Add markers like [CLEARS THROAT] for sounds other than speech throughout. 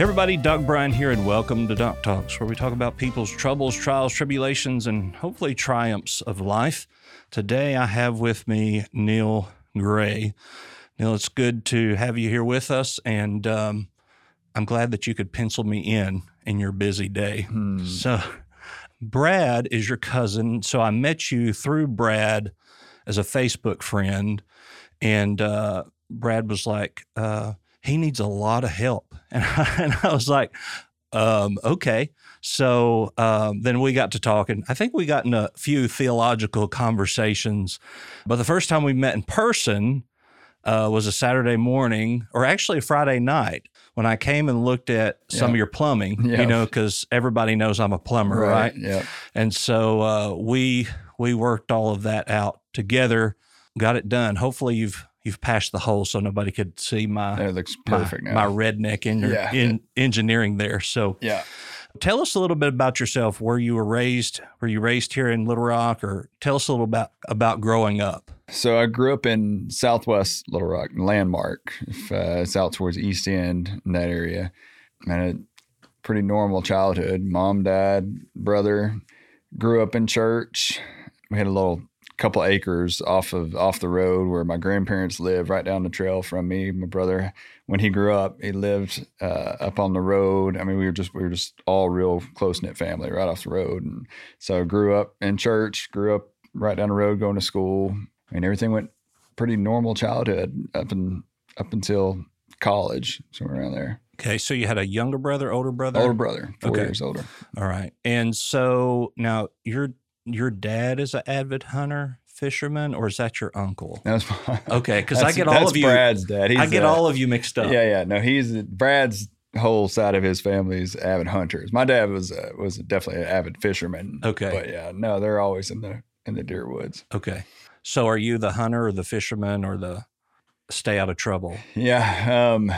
Hey everybody, Doug Bryan here, and welcome to Doc Talks, where we talk about people's troubles, trials, tribulations, and hopefully triumphs of life. Today I have with me Neil Gray. Neil, it's good to have you here with us, and um, I'm glad that you could pencil me in in your busy day. So, Brad is your cousin. So I met you through Brad as a Facebook friend, and uh, Brad was like, uh, he needs a lot of help. [LAUGHS] And I, and I was like, um, okay. So um, then we got to talking. I think we got in a few theological conversations. But the first time we met in person uh, was a Saturday morning, or actually a Friday night, when I came and looked at some Yeah. of your plumbing, Yeah. you know, because everybody knows I'm a plumber, right? Yeah. And so uh, we we worked all of that out together, got it done. Hopefully you've you've patched the hole so nobody could see my That looks my, perfect now. my redneck in, Yeah. in engineering there. So yeah. tell us a little bit about yourself. Where you were raised? Were you raised here in Little Rock, or tell us a little about about growing up? So I grew up in Southwest Little Rock, Landmark. If uh, it's out towards East End in that area, and a pretty normal childhood. Mom, dad, brother. Grew up in church. We had a little couple acres off of off the road where my grandparents lived, right down the trail from me. My brother, when he grew up, he lived uh, up on the road. I mean, we were just we were just all real close knit family right off the road, and so I grew up in church. Grew up right down the road going to school and everything went pretty normal childhood up and up until college, somewhere around there. Okay, so you had a younger brother, older brother, Older brother, four Okay. years older. All right, and so now your your dad is an avid hunter, fisherman, or is that your uncle? That was my, [LAUGHS] Okay, because I get all that's of you. Brad's dad. He's I get uh, all of you mixed up. Yeah, yeah. No, he's Brad's whole side of his family's avid hunters. My dad was uh, was definitely an avid fisherman. Okay. but yeah, no, they're always in the in the deer woods. Okay. So are you the hunter or the fisherman or the stay out of trouble? Yeah, um,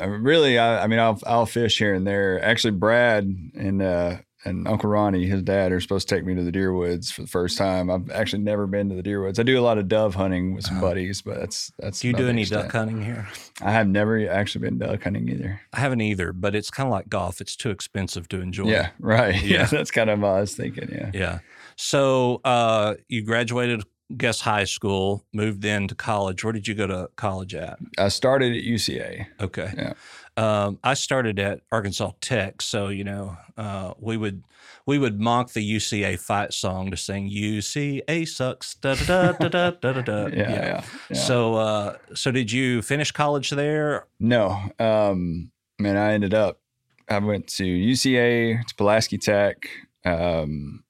really, I, I mean, I'll I'll fish here and there. Actually, Brad and uh, and Uncle Ronnie, his dad, are supposed to take me to the deer woods for the first time. I've actually never been to the deer woods. I do a lot of dove hunting with some Uh-huh. buddies, but that's that's. Do you do any extent. duck hunting here? I have never actually been duck hunting either. I haven't either, but it's kind of like golf. It's too expensive to enjoy. Yeah, right. Yeah. [LAUGHS] Yeah, that's kind of what I was thinking. Yeah. Yeah. So uh, you graduated, guess high school, moved into college. Where did you go to college at? I started at UCA. Okay. Yeah. Um, I started at Arkansas Tech, so you know uh, we would we would mock the UCA fight song to sing "UCA sucks." Da da da da da da da. [LAUGHS] Yeah, yeah. yeah. So uh, so did you finish college there? No, um, man, I ended up. I went to UCA, to Pulaski Tech, um,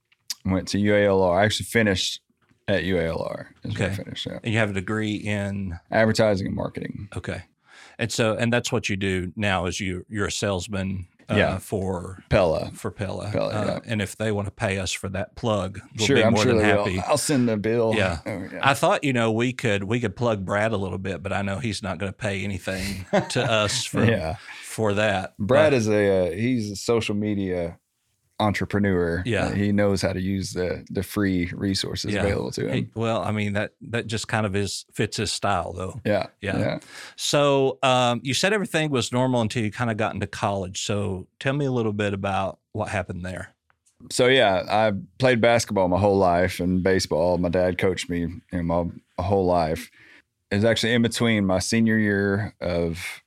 went to UALR. I actually finished at UALR. Is where I Okay. finished. And you have a degree in Advertising and marketing. okay, and so and that's what you do now is you you're a salesman uh, Yeah. for Pella. for Pella. Pella, Uh, yeah. And if they want to pay us for that plug, we'll sure, be I'm more sure than happy. will. I'll send the bill. Yeah. Oh, yeah. I thought you know we could we could plug Brad a little bit, but I know he's not going to pay anything to [LAUGHS] us for yeah. for that. Brad But- is a uh, he's a social media entrepreneur. Yeah. He knows how to use the the free resources Yeah. available to him. well, I mean that that just kind of is fits his style though. yeah, Yeah. yeah. So um, you said everything was normal until you kind of got into college. So tell me a little bit about what happened there. so yeah, I played basketball my whole life and baseball. My dad coached me you know, my, my whole life. It was actually in between my senior year of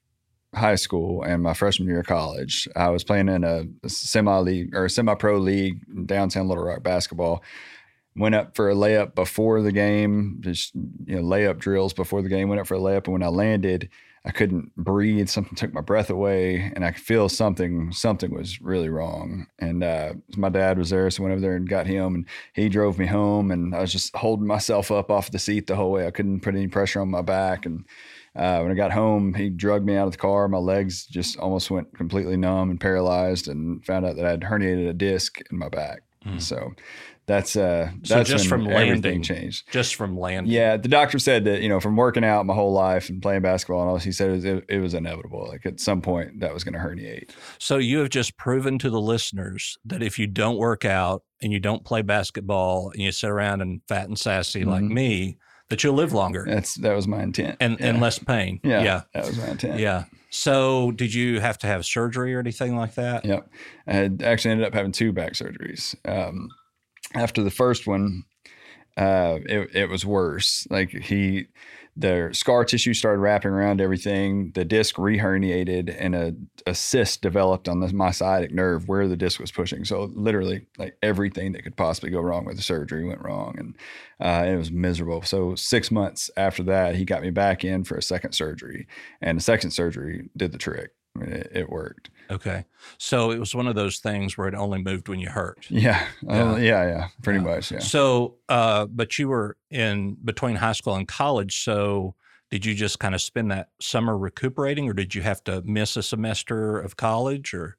high school and my freshman year of college. I was playing in a semi league or semi pro league downtown Little Rock basketball. Went up for a layup before the game, just you know, layup drills before the game. Went up for a layup, and when I landed, I couldn't breathe. Something took my breath away, and I could feel something. Something was really wrong. And uh, my dad was there, so I went over there and got him, and he drove me home. And I was just holding myself up off the seat the whole way. I couldn't put any pressure on my back, and Uh, when I got home, he drugged me out of the car. My legs just almost went completely numb and paralyzed, and found out that I had herniated a disc in my back. Mm. So that's uh so that's just from landing changed. Just from landing. Yeah, the doctor said that you know from working out my whole life and playing basketball and all, he said it was, it, it was inevitable. Like at some point that was going to herniate. So you have just proven to the listeners that if you don't work out and you don't play basketball and you sit around and fat and sassy mm-hmm. like me, that you'll live longer. That's that was my intent, and yeah. and less pain. Yeah, yeah, that was my intent. Yeah. So did you have to have surgery or anything like that? Yep. I had actually ended up having two back surgeries. Um, after the first one, uh, it, it was worse. Like he, the scar tissue started wrapping around everything. The disc reherniated, and a, a cyst developed on the sciatic nerve where the disc was pushing. So literally, like everything that could possibly go wrong with the surgery went wrong, and uh, it was miserable. So six months after that, he got me back in for a second surgery, and the second surgery did the trick. It, it, worked. Okay. So it was one of those things where it only moved when you hurt. Yeah. Yeah. Uh, yeah, yeah. Pretty yeah. much. Yeah. So, uh, but you were in between high school and college. So did you just kind of spend that summer recuperating or did you have to miss a semester of college or?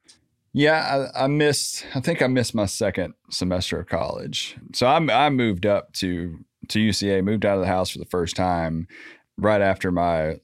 Yeah, I, I missed, I think I missed my second semester of college. So I, I moved up to, to UCA, moved out of the house for the first time right after my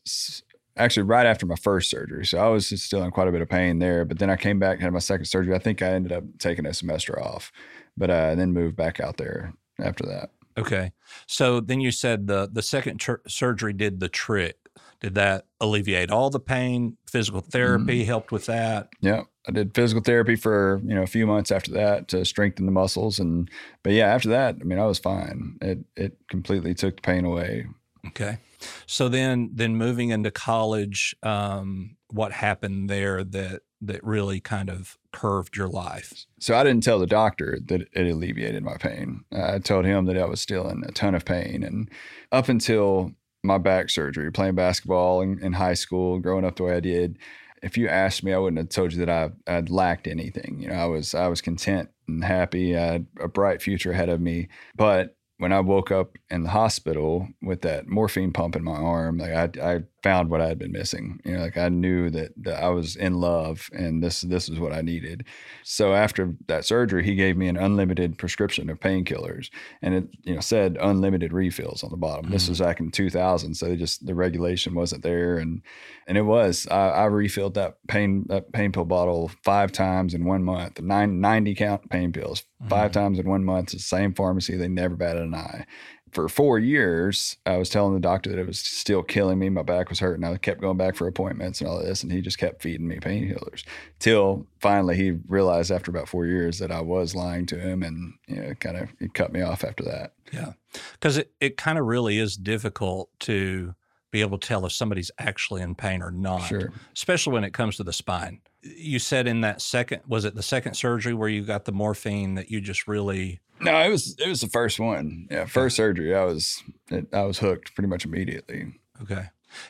actually right after my first surgery. So I was still in quite a bit of pain there. But then I came back, had my second surgery. I think I ended up taking a semester off, but uh, then moved back out there after that. Okay. So then you said the the second tr- surgery did the trick. Did that alleviate all the pain? Physical therapy mm-hmm. helped with that. Yeah, I did physical therapy for you know a few months after that to strengthen the muscles, and but yeah, after that, I mean, I was fine. It it completely took the pain away. Okay. So then, then moving into college, um, what happened there that that really kind of curved your life? So I didn't tell the doctor that it alleviated my pain. I told him that I was still in a ton of pain, and up until my back surgery, playing basketball in, in high school, growing up the way I did, if you asked me, I wouldn't have told you that I I'd lacked anything. You know, I was I was content and happy. I had a bright future ahead of me, but when I woke up in the hospital with that morphine pump in my arm, like I, I found what I had been missing. You know, like I knew that, that I was in love and this this is what I needed. So after that surgery, he gave me an unlimited prescription of painkillers, and it you know said unlimited refills on the bottom. Mm-hmm. This was back in 2000, so they just the regulation wasn't there, and and it was. I, I refilled that pain that pain pill bottle five times in one month. Nine, 90 count pain pills five mm-hmm. times in one month. The same pharmacy. They never batted an eye for four years, I was telling the doctor that it was still killing me. My back was hurting. I kept going back for appointments and all this, and he just kept feeding me painkillers till finally he realized after about four years that I was lying to him, and you know, kind of he cut me off after that. Yeah, because it it kind of really is difficult to be able to tell if somebody's actually in pain or not, sure. especially when it comes to the spine. You said in that second, was it the second surgery where you got the morphine that you just really no, it was it was the first one. Yeah, first surgery. I was it, I was hooked pretty much immediately. Okay.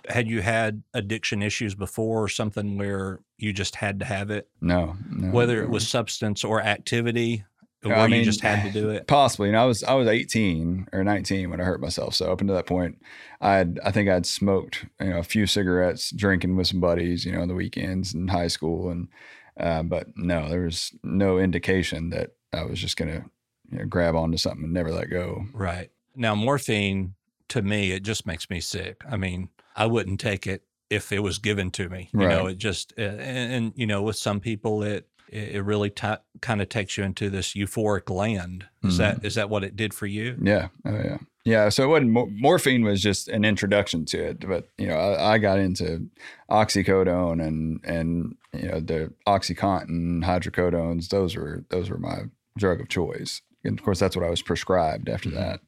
Had you had addiction issues before or something where you just had to have it? No, no Whether it was substance or activity, where I mean, you just had to do it? Possibly. You know, I was I was 18 or 19 when I hurt myself. So up until that point, I had I think I'd smoked you know a few cigarettes, drinking with some buddies, you know, on the weekends in high school, and uh, but no, there was no indication that I was just gonna you know, grab onto something and never let go. Right. Now, morphine to me, it just makes me sick. I mean, I wouldn't take it if it was given to me. You right. know, it just, and, and, you know, with some people, it, it really t- kind of takes you into this euphoric land. Is mm-hmm. that is that what it did for you? Yeah, oh yeah, yeah. So it wasn't morphine was just an introduction to it, but you know I, I got into oxycodone and and you know the OxyContin, hydrocodones. Those were those were my drug of choice. And of course, that's what I was prescribed after mm-hmm. that.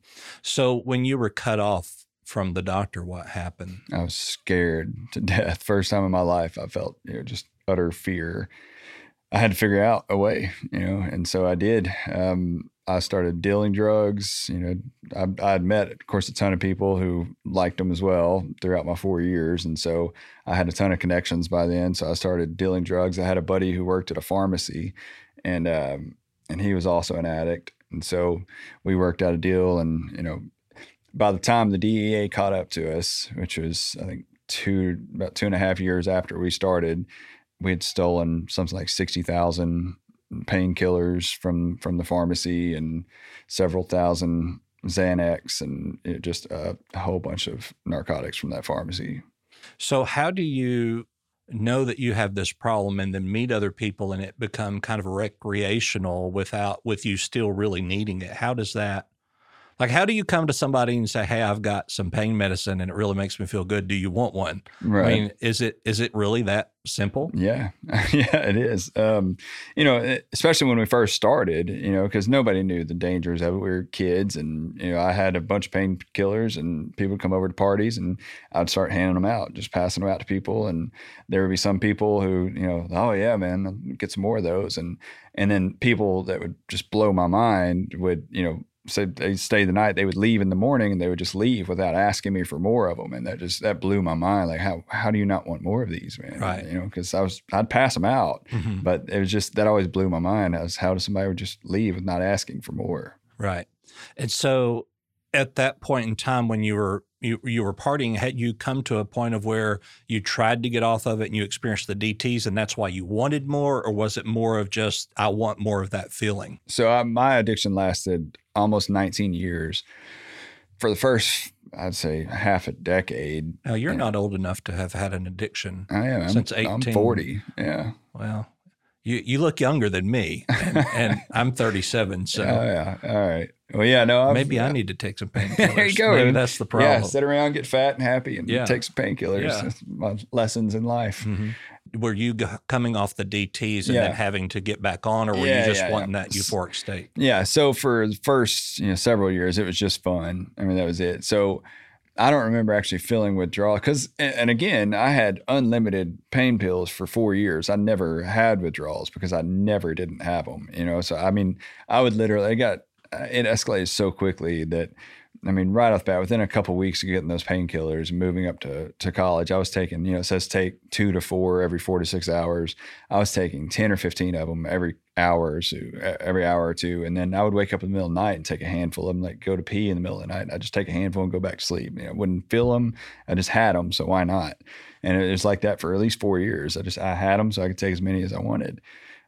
So when you were cut off from the doctor, what happened? I was scared to death. First time in my life, I felt you know just utter fear. I had to figure out a way, you know, and so I did. Um, I started dealing drugs. You know, I, I'd met, of course, a ton of people who liked them as well throughout my four years, and so I had a ton of connections by then. So I started dealing drugs. I had a buddy who worked at a pharmacy, and um, and he was also an addict. And so we worked out a deal. And, you know, by the time the DEA caught up to us, which was, I think, two about two and a half years after we started, we had stolen something like sixty thousand painkillers from from the pharmacy and several thousand Xanax and you know, just a, a whole bunch of narcotics from that pharmacy. So, how do you know that you have this problem and then meet other people and it become kind of recreational without with you still really needing it? How does that like, how do you come to somebody and say, "Hey, I've got some pain medicine and it really makes me feel good. Do you want one?" Right. I mean, is it is it really that simple? Yeah, [LAUGHS] yeah, it is. Um, you know, e, especially when we first started, you know, because nobody knew the dangers of it. We were kids, and you know, I had a bunch of painkillers, and people would come over to parties, and I'd start handing them out, just passing them out to people, and there would be some people who, you know, oh yeah, man, get some more of those, and and then people that would just blow my mind would, you know, said they'd stay the night. They would leave in the morning and they would just leave without asking me for more of them. And that just that blew my mind. Like how how do you not want more of these, man? Right. You know, because I was I'd pass them out, Mhm. but it was just that always blew my mind. As how does somebody would just leave with not asking for more? Right. And so, at that point in time when you were you, you were partying, had you come to a point of where you tried to get off of it and you experienced the DTS, and that's why you wanted more, or was it more of just I want more of that feeling? So I, my addiction lasted almost 19 years. For the first, I'd say half a decade. Now you're Yeah. not old enough to have had an addiction. I am. Since I'm 40. Yeah. Well, you you look younger than me, and, and I'm 37, so [LAUGHS] oh yeah. All right. Well, yeah. No. I've- maybe I need to take some painkillers. [LAUGHS] There you go. Maybe that's the problem. Yeah, sit around, get fat and happy, and Yeah. take some painkillers. Yeah. That's my lessons in life. Mhm. Were you g- coming off the DTS and Yeah. then having to get back on, or were you just wanting that euphoric state? Yeah. So for the first, you know, several years, it was just fun. I mean, that was it. So I don't remember actually feeling withdrawal because, and again, I had unlimited pain pills for four years. I never had withdrawals because I never didn't have them. You know, so I mean, I would literally, I got it escalated so quickly that. I mean, right off the bat, within a couple weeks of getting those painkillers moving up to, to college, I was taking, you know, it says take two to four every four to six hours. I was taking 10 or 15 of them every hour or two, every hour or two. And then I would wake up in the middle of the night and take a handful of them, like go to pee in the middle of the night. I just take a handful and go back to sleep. You know, I wouldn't feel them. I just had them. So why not? And it was like that for at least four years. I just, I had them so I could take as many as I wanted.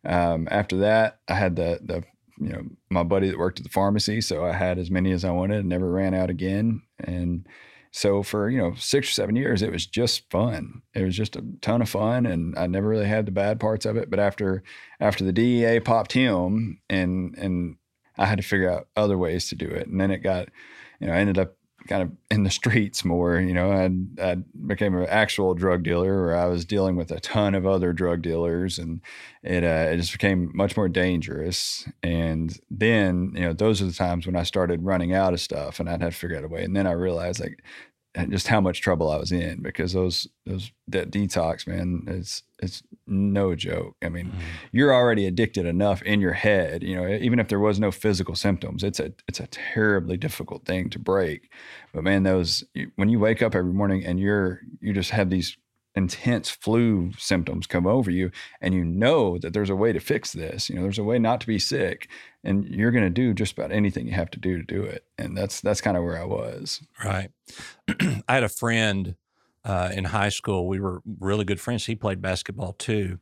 Um, after that, I had the, the, you know, my buddy that worked at the pharmacy. So I had as many as I wanted and never ran out again. And so for, you know, six or seven years, it was just fun. It was just a ton of fun. And I never really had the bad parts of it. But after, after the DEA popped him and, and I had to figure out other ways to do it. And then it got, you know, I ended up kind of in the streets more. You know, I, I became an actual drug dealer where I was dealing with a ton of other drug dealers, and it uh, it just became much more dangerous. And then, you know, those are the times when I started running out of stuff, and I'd have to figure out a way. And then I realized like just how much trouble I was in because those those that detox, man, it's it's no joke. I mean, mm-hmm. you're already addicted enough in your head, you know, even if there was no physical symptoms, it's a it's a terribly difficult thing to break. But man, those when you wake up every morning and you're you just have these intense flu symptoms come over you and you know that there's a way to fix this you know there's a way not to be sick and you're going to do just about anything you have to do to do it and that's that's kind of where i was Right. [CLEARS THROAT] I had a friend uh, in high school. We were really good friends. He played basketball too.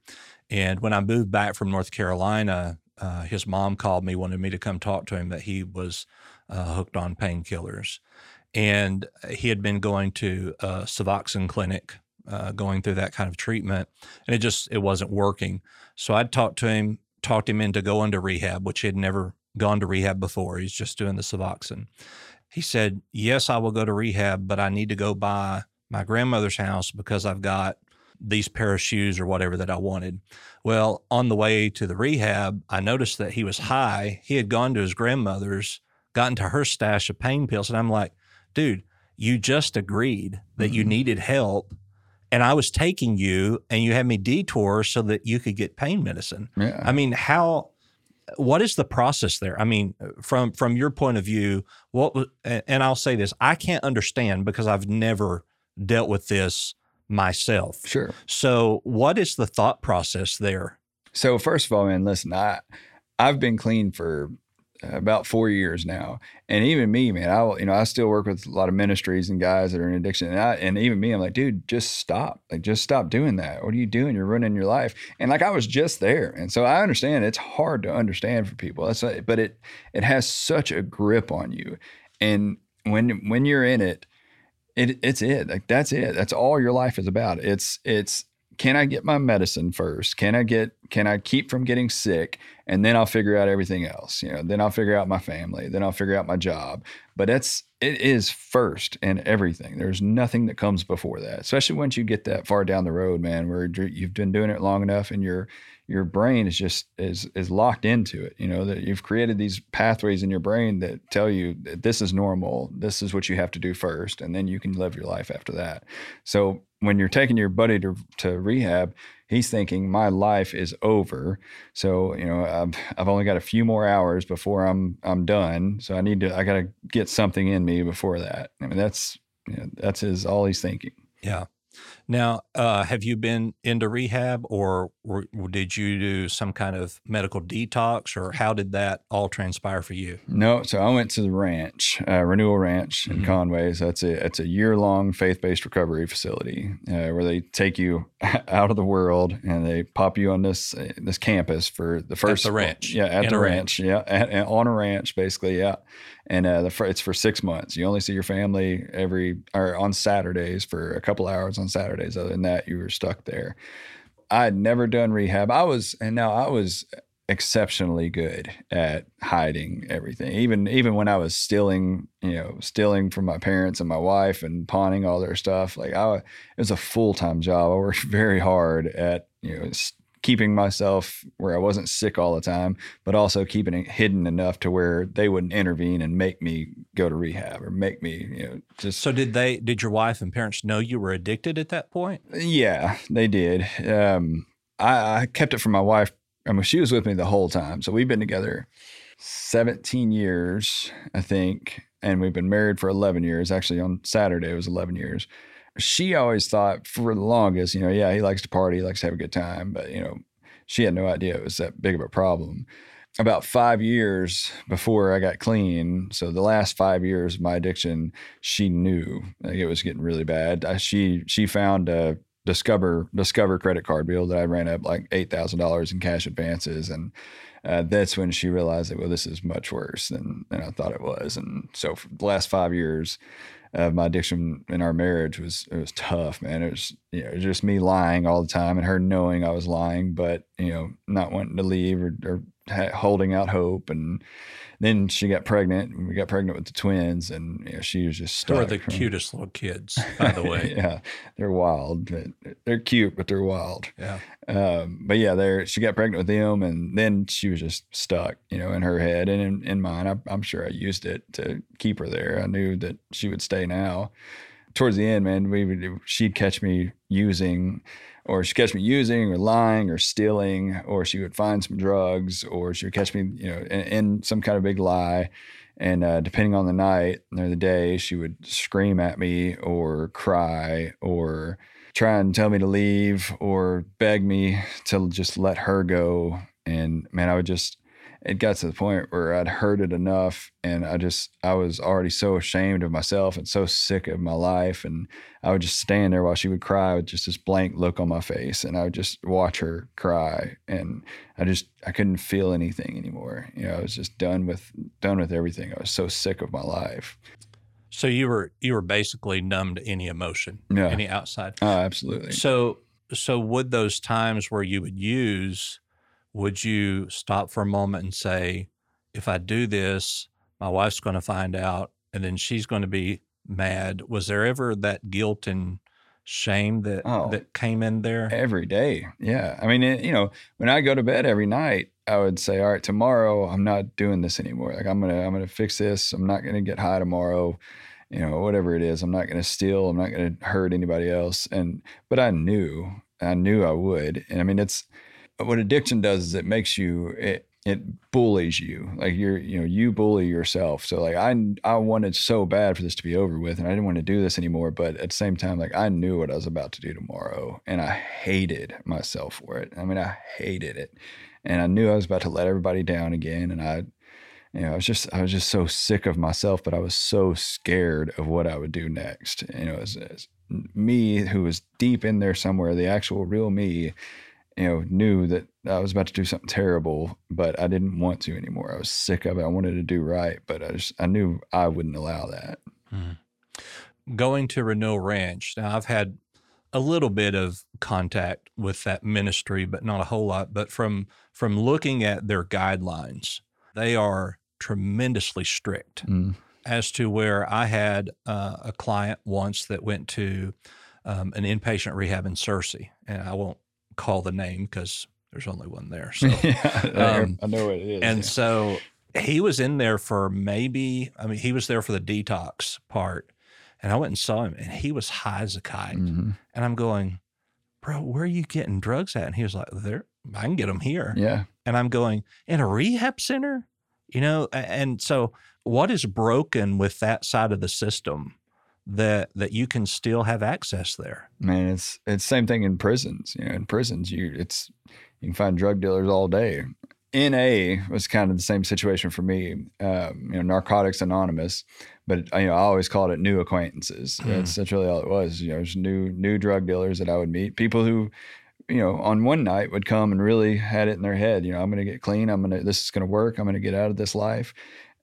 And when I moved back from North Carolina, uh, his mom called me, wanted me to come talk to him that he was uh, hooked on painkillers. And he had been going to a Suboxone clinic, uh, going through that kind of treatment, and it just it wasn't working. So I'd talked to him, talked him into going to rehab, which he had never gone to rehab before. He's just doing the Suboxone. He said, Yes, I will go to rehab, but I need to go by my grandmother's house because I've got these pair of shoes or whatever that I wanted. Well, on the way to the rehab, I noticed that he was high. He had gone to his grandmother's, gotten to her stash of pain pills. And I'm like, dude, you just agreed that you Mhm. needed help. And I was taking you and you had me detour so that you could get pain medicine. yeah I mean, how? What is the process there? I mean, from from your point of view, what? was- And and I'll say this: I can't understand because I've never dealt with this myself. sure So, what is the thought process there? So first of all, man, listen, I I've been clean for about four years now. And even me, man, I you know I still work with a lot of ministries and guys that are in addiction, and I, and even me, I'm like, dude, just stop, like just stop doing that. What are you doing? You're ruining your life. And like I was just there, and so I understand it's hard to understand for people. That's but it it has such a grip on you, and when when you're in it, it it's it. Like that's it. That's all your life is about. It's it's can I get my medicine first? Can I get can I keep from getting sick? And then I'll figure out everything else. You know, then I'll figure out my family, then I'll figure out my job. But it's it is first in everything. There's nothing that comes before that. Especially once you get that far down the road, man, where you've been doing it long enough and your your brain is just is is locked into it. You know, that you've created these pathways in your brain that tell you that this is normal, this is what you have to do first, and then you can live your life after that. So when you're taking your buddy to, to rehab, he's thinking my life is over. So, you know, I've, I've only got a few more hours before I'm, I'm done. So I need to, I got to get something in me before that. I mean, that's, you know, that's his, all he's thinking. Yeah. Now, uh, have you been into rehab or were, did you do some kind of medical detox or how did that all transpire for you? No, so I went to the ranch, uh, Renewal Ranch in mm-hmm. Conway. So that's a, it's a year long faith based recovery facility uh, where they take you [LAUGHS] out of the world and they pop you on this uh, this campus for the first at the ranch. Yeah, at in the ranch. ranch. Yeah, at, at, on a ranch, basically. Yeah and uh, the it's for six months. You only see your family every or on Saturdays for a couple hours on Saturdays. Other than that, you were stuck there. I had never done rehab. I was, and now I was exceptionally good at hiding everything. Even even when I was stealing, you know, stealing from my parents and my wife and pawning all their stuff. Like I, it was a full time job. I worked [LAUGHS] very hard at you know keeping myself where I wasn't sick all the time, but also keeping it hidden enough to where they wouldn't intervene and make me go to rehab or make me, you know, just. So did they? Did your wife and parents know you were addicted at that point? Yeah, they did. Um, I, I kept it from my wife. I mean, she was with me the whole time, so we've been together 17 years, I think, and we've been married for 11 years. Actually, on Saturday it was 11 years she always thought for the longest, you know, yeah, he likes to party, he likes to have a good time, but you know, she had no idea it was that big of a problem. About five years before I got clean, so the last five years of my addiction, she knew like it was getting really bad. I, she she found a Discover Discover credit card bill that I ran up like eight thousand dollars in cash advances, and uh, that's when she realized that well, this is much worse than than I thought it was. And so for the last five years, uh, my addiction in our marriage was it was tough, man. It was you know just me lying all the time and her knowing I was lying, but you know not wanting to leave or, or holding out hope and then she got pregnant. We got pregnant with the twins, and you know, she was just stuck. Who are the cutest little kids, by the [LAUGHS] way? yeah, they're wild. but They're cute, but they're wild. Yeah. Um, but yeah, there she got pregnant with them, and then she was just stuck, you know, in her head and in, in mine. I, I'm sure I used it to keep her there. I knew that she would stay now. Towards the end, man, we would she'd catch me using or she'd catch me using or lying or stealing, or she would find some drugs, or she would catch me, you know, in, in some kind of big lie. And uh, depending on the night or the day, she would scream at me or cry or try and tell me to leave or beg me to just let her go. And man, I would just, it got to the point where I'd heard it enough and I just I was already so ashamed of myself and so sick of my life and I would just stand there while she would cry with just this blank look on my face and I would just watch her cry and I just I couldn't feel anything anymore. You know, I was just done with done with everything. I was so sick of my life. So you were you were basically numb to any emotion, yeah. any outside. Oh, absolutely. So so would those times where you would use would you stop for a moment and say, if I do this, my wife's going to find out and then she's going to be mad? Was there ever that guilt and shame that oh, that came in there? Every day yeah. I mean it, you know when i go to bed every night i would say all right tomorrow i'm not doing this anymore. Like i'm gonna i'm gonna fix this. I'm not gonna get high tomorrow. You know whatever it is i'm not gonna steal. I'm not gonna hurt anybody else. And but i knew i knew i would. And i mean it's what addiction does is it makes you it it bullies you. Like you're you know you bully yourself. So like i i wanted so bad for this to be over with and i didn't want to do this anymore but at the same time like i knew what i was about to do tomorrow and i hated myself for it. I mean i hated it. And i knew i was about to let everybody down again and i you know, I was just I was just so sick of myself, but I was so scared of what I would do next. You know, as, me who was deep in there somewhere, the actual real me, you know, knew that I was about to do something terrible, but I didn't want to anymore. I was sick of it. I wanted to do right, but I just I knew I wouldn't allow that. Mm-hmm. Going to Renewal Ranch. Now I've had a little bit of contact with that ministry, but not a whole lot. But from from looking at their guidelines, they are tremendously strict mm. as to where I had uh, a client once that went to um, an inpatient rehab in Searcy, and I won't call the name because there's only one there. [LAUGHS] So yeah, um, I know it is. And yeah. so he was in there for maybe, I mean, he was there for the detox part. And I went and saw him, and he was high as a kite. Mm-hmm. And I'm going, bro, where are you getting drugs at? And he was like, there, I can get them here. Yeah. And I'm going, in a rehab center? You know, and so what is broken with that side of the system that that you can still have access there? Man, it's it's same thing in prisons. You know, in prisons, you it's you can find drug dealers all day. NA was kind of the same situation for me. Um, you know, Narcotics Anonymous, but you know, I always called it new acquaintances. Mm. That's, that's really all it was. You know, there's new new drug dealers that I would meet, people who, you know, on one night would come and really had it in their head. You know, I'm going to get clean. I'm going to this is going to work. I'm going to get out of this life.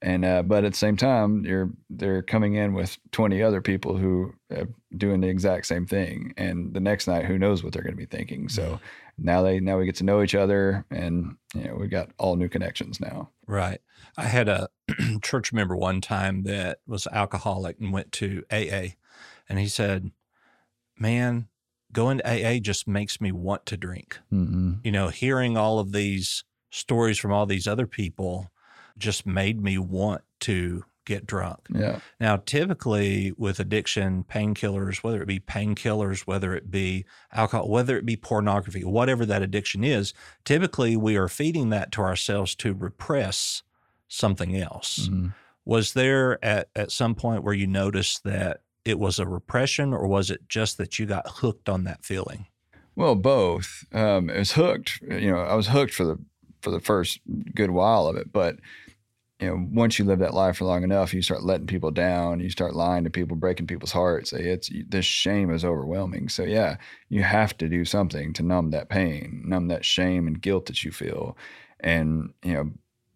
And uh, but at the same time, you're they're coming in with 20 other people who are doing the exact same thing, and the next night, who knows what they're going to be thinking. So now they now we get to know each other and you know we've got all new connections now. Right. I had a [CLEARS THROAT] church member one time that was alcoholic and went to aa and he said man going to aa just makes me want to drink. Mm-hmm. you know hearing all of these stories from all these other people just made me want to get drunk. Yeah. Now, typically with addiction, painkillers, whether it be painkillers, whether it be alcohol, whether it be pornography, whatever that addiction is, typically we are feeding that to ourselves to repress something else. Mm-hmm. Was there at, at some point where you noticed that it was a repression or was it just that you got hooked on that feeling? Well, both. Um, it was hooked. You know, I was hooked for the for the first good while of it, but you know, once you live that life for long enough, you start letting people down. You start lying to people, breaking people's hearts. Eh, it's this shame is overwhelming. So yeah, you have to do something to numb that pain, numb that shame and guilt that you feel, and you know,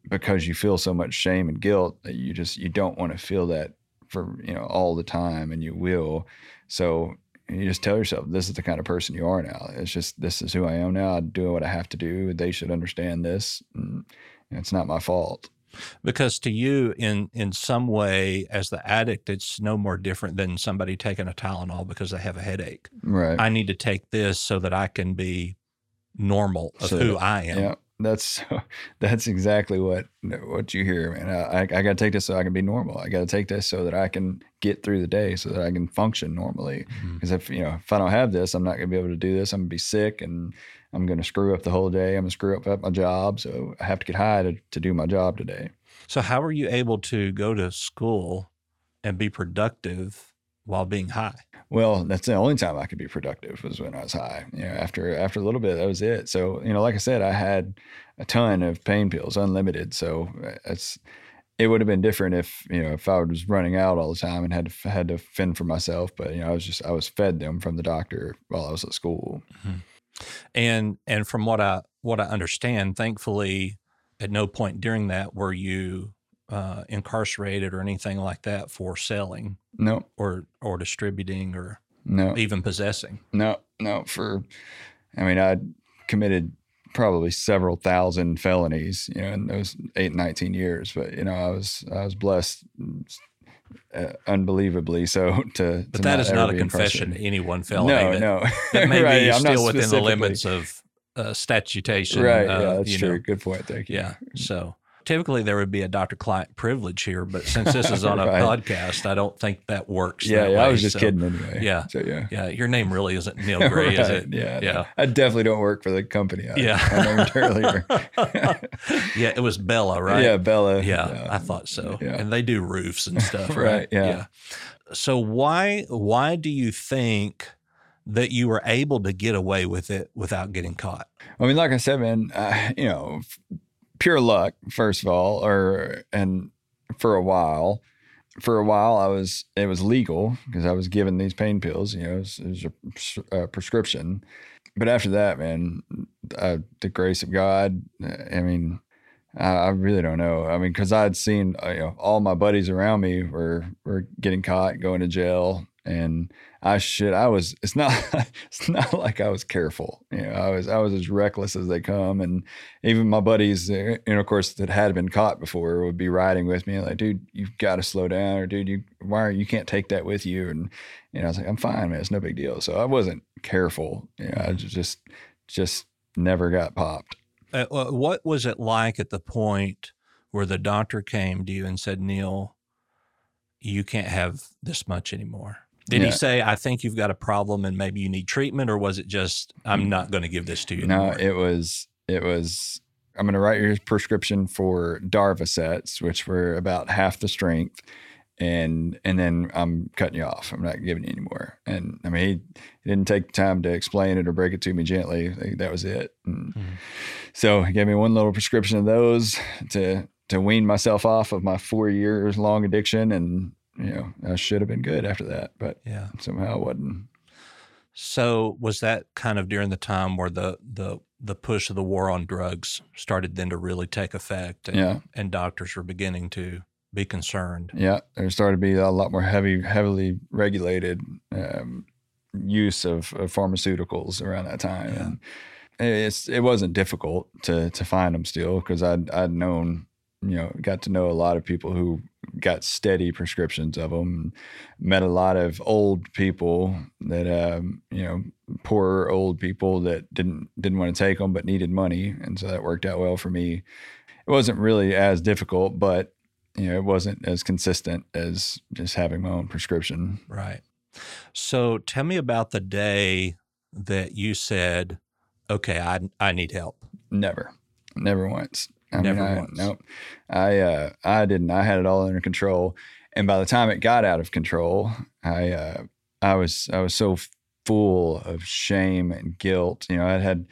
because you feel so much shame and guilt that you just you don't want to feel that for you know all the time, and you will. So you just tell yourself this is the kind of person you are now. It's just this is who I am now. I do what I have to do. They should understand this. Mm. And it's not my fault because to you in in some way as the addict it's no more different than somebody taking a tylenol because they have a headache right i need to take this so that i can be normal of so, who i am yeah that's [LAUGHS] that's exactly what what you hear man i, I got to take this so i can be normal i got to take this so that i can get through the day so that i can function normally because mm-hmm. if you know if i don't have this i'm not going to be able to do this i'm going to be sick and I'm going to screw up the whole day. I'm going to screw up at my job. So I have to get high to, to do my job today. So, how are you able to go to school and be productive while being high? Well, that's the only time I could be productive was when I was high. You know, after after a little bit, that was it. So, you know, like I said, I had a ton of pain pills, unlimited. So it's it would have been different if you know if I was running out all the time and had to had to fend for myself. But you know, I was just I was fed them from the doctor while I was at school. Mm-hmm. And and from what I what I understand, thankfully, at no point during that were you uh, incarcerated or anything like that for selling. No. Or or distributing or no even possessing. No, no. For I mean, I committed probably several thousand felonies, you know, in those eight, and 19 years. But you know, I was I was blessed uh, unbelievably so [LAUGHS] to but to that not is not a confession to any one felony no that, no that [LAUGHS] may right, be still within the limits of uh, statutation right uh, yeah that's true know. good point thank you yeah so typically there would be a doctor client privilege here, but since this is [LAUGHS] on a right. podcast, I don't think that works. Yeah, that yeah. I was just so, kidding anyway. Yeah. So yeah. Yeah. Your name really isn't Neil [LAUGHS] Gray, right. is it? Yeah. Yeah. I definitely don't work for the company. I, yeah. I named earlier. [LAUGHS] yeah. It was Bella, right? Yeah. Bella. Yeah. yeah. I thought so. Yeah. And they do roofs and stuff, right? right yeah. yeah. So why, why do you think that you were able to get away with it without getting caught? I mean, like I said, man, uh, you know, pure luck, first of all, or and for a while, for a while I was it was legal because I was given these pain pills. You know, it was, it was a, a, prescription. But after that, man, uh, the grace of God. I mean, I, I really don't know. I mean, because I'd seen uh, you know all my buddies around me were were getting caught, going to jail, and I should I was it's not [LAUGHS] it's not like I was careful. You know, I was I was as reckless as they come and even my buddies, you know, of course that had been caught before would be riding with me like, dude, you've got to slow down or dude, you why are you can't take that with you and you know, I was like, I'm fine, man, it's no big deal. So I wasn't careful. You know, I just just never got popped. Uh, what was it like at the point where the doctor came to you and said, Neil, you can't have this much anymore? Did yeah. he say, I think you've got a problem and maybe you need treatment, or was it just, I'm not going to give this to you? No, anymore? it was, it was, I'm going to write your prescription for Darvocets, which were about half the strength. And and then I'm cutting you off. I'm not giving you anymore. And I mean, he, he didn't take time to explain it or break it to me gently. That was it. Mm-hmm. So he gave me one little prescription of those to to wean myself off of my four years long addiction and you know, I should have been good after that, but yeah, somehow it wasn't. So was that kind of during the time where the the the push of the war on drugs started then to really take effect, and, yeah, and doctors were beginning to be concerned. Yeah, there started to be a lot more heavy, heavily regulated um, use of, of, pharmaceuticals around that time, yeah. and it's it wasn't difficult to to find them still because I'd I'd known you know got to know a lot of people who got steady prescriptions of them. Met a lot of old people that um, you know, poor old people that didn't didn't want to take them but needed money, and so that worked out well for me. It wasn't really as difficult, but you know, it wasn't as consistent as just having my own prescription. Right. So tell me about the day that you said, "Okay, I I need help." Never, never once. I Never mean, I, once. Nope. I uh, I didn't. I had it all under control, and by the time it got out of control, I uh, I was I was so full of shame and guilt. You know, I had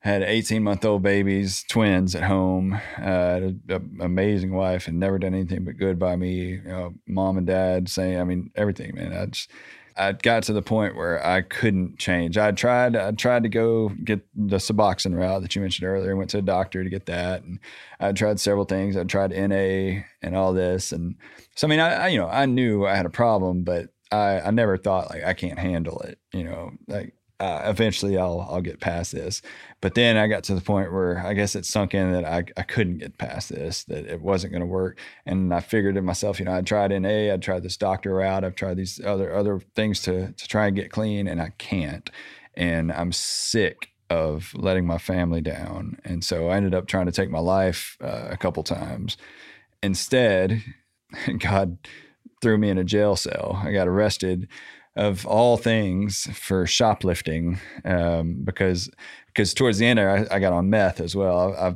had 18 month old babies, twins at home, uh, an amazing wife, and never done anything but good by me. You know, mom and dad saying, I mean, everything, man. I just I got to the point where I couldn't change. I tried I tried to go get the Suboxone route that you mentioned earlier. Went to a doctor to get that, and I tried several things. I tried NA and all this, and so I mean, I, I you know I knew I had a problem, but I I never thought like I can't handle it. You know, like uh, eventually I'll I'll get past this. But then I got to the point where I guess it sunk in that I, I couldn't get past this, that it wasn't going to work. And I figured to myself, you know, I tried NA, I tried this doctor route, I've tried these other other things to to try and get clean, and I can't. And I'm sick of letting my family down. And so I ended up trying to take my life uh, a couple times. Instead, [LAUGHS] God threw me in a jail cell. I got arrested of all things for shoplifting um, because because towards the end I, I, got on meth as well. I, I,